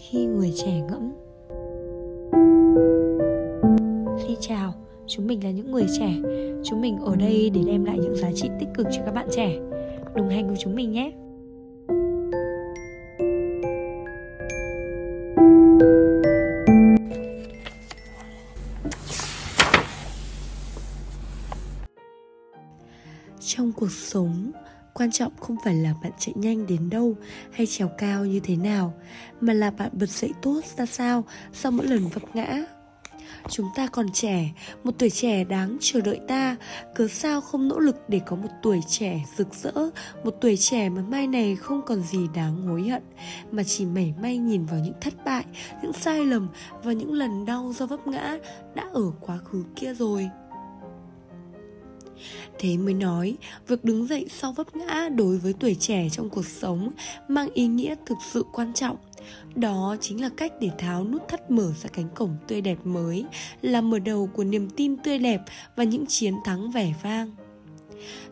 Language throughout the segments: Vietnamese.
khi người trẻ ngẫm. Xin chào, chúng mình là những người trẻ. Chúng mình ở đây để đem lại những giá trị tích cực cho các bạn trẻ. Đồng hành cùng chúng mình nhé. Trong cuộc sống, quan trọng không phải là bạn chạy nhanh đến đâu hay trèo cao như thế nào, mà là bạn bật dậy tốt ra sao sau mỗi lần vấp ngã. Chúng ta còn trẻ, một tuổi trẻ đáng chờ đợi ta. Cớ sao không nỗ lực để có một tuổi trẻ rực rỡ, một tuổi trẻ mà mai này không còn gì đáng hối hận, mà chỉ mảy may nhìn vào những thất bại, những sai lầm và những lần đau do vấp ngã đã ở quá khứ kia rồi. Thế mới nói, việc đứng dậy sau vấp ngã đối với tuổi trẻ trong cuộc sống mang ý nghĩa thực sự quan trọng. Đó chính là cách để tháo nút thắt mở ra cánh cổng tươi đẹp mới, là mở đầu của niềm tin tươi đẹp và những chiến thắng vẻ vang.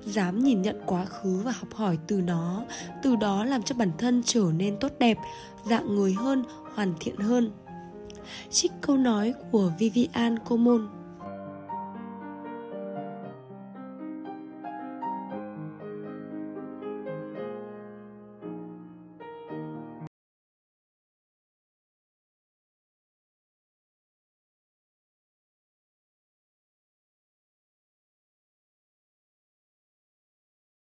Dám nhìn nhận quá khứ và học hỏi từ nó, từ đó làm cho bản thân trở nên tốt đẹp, dạng người hơn, hoàn thiện hơn. Trích câu nói của Vivian Comon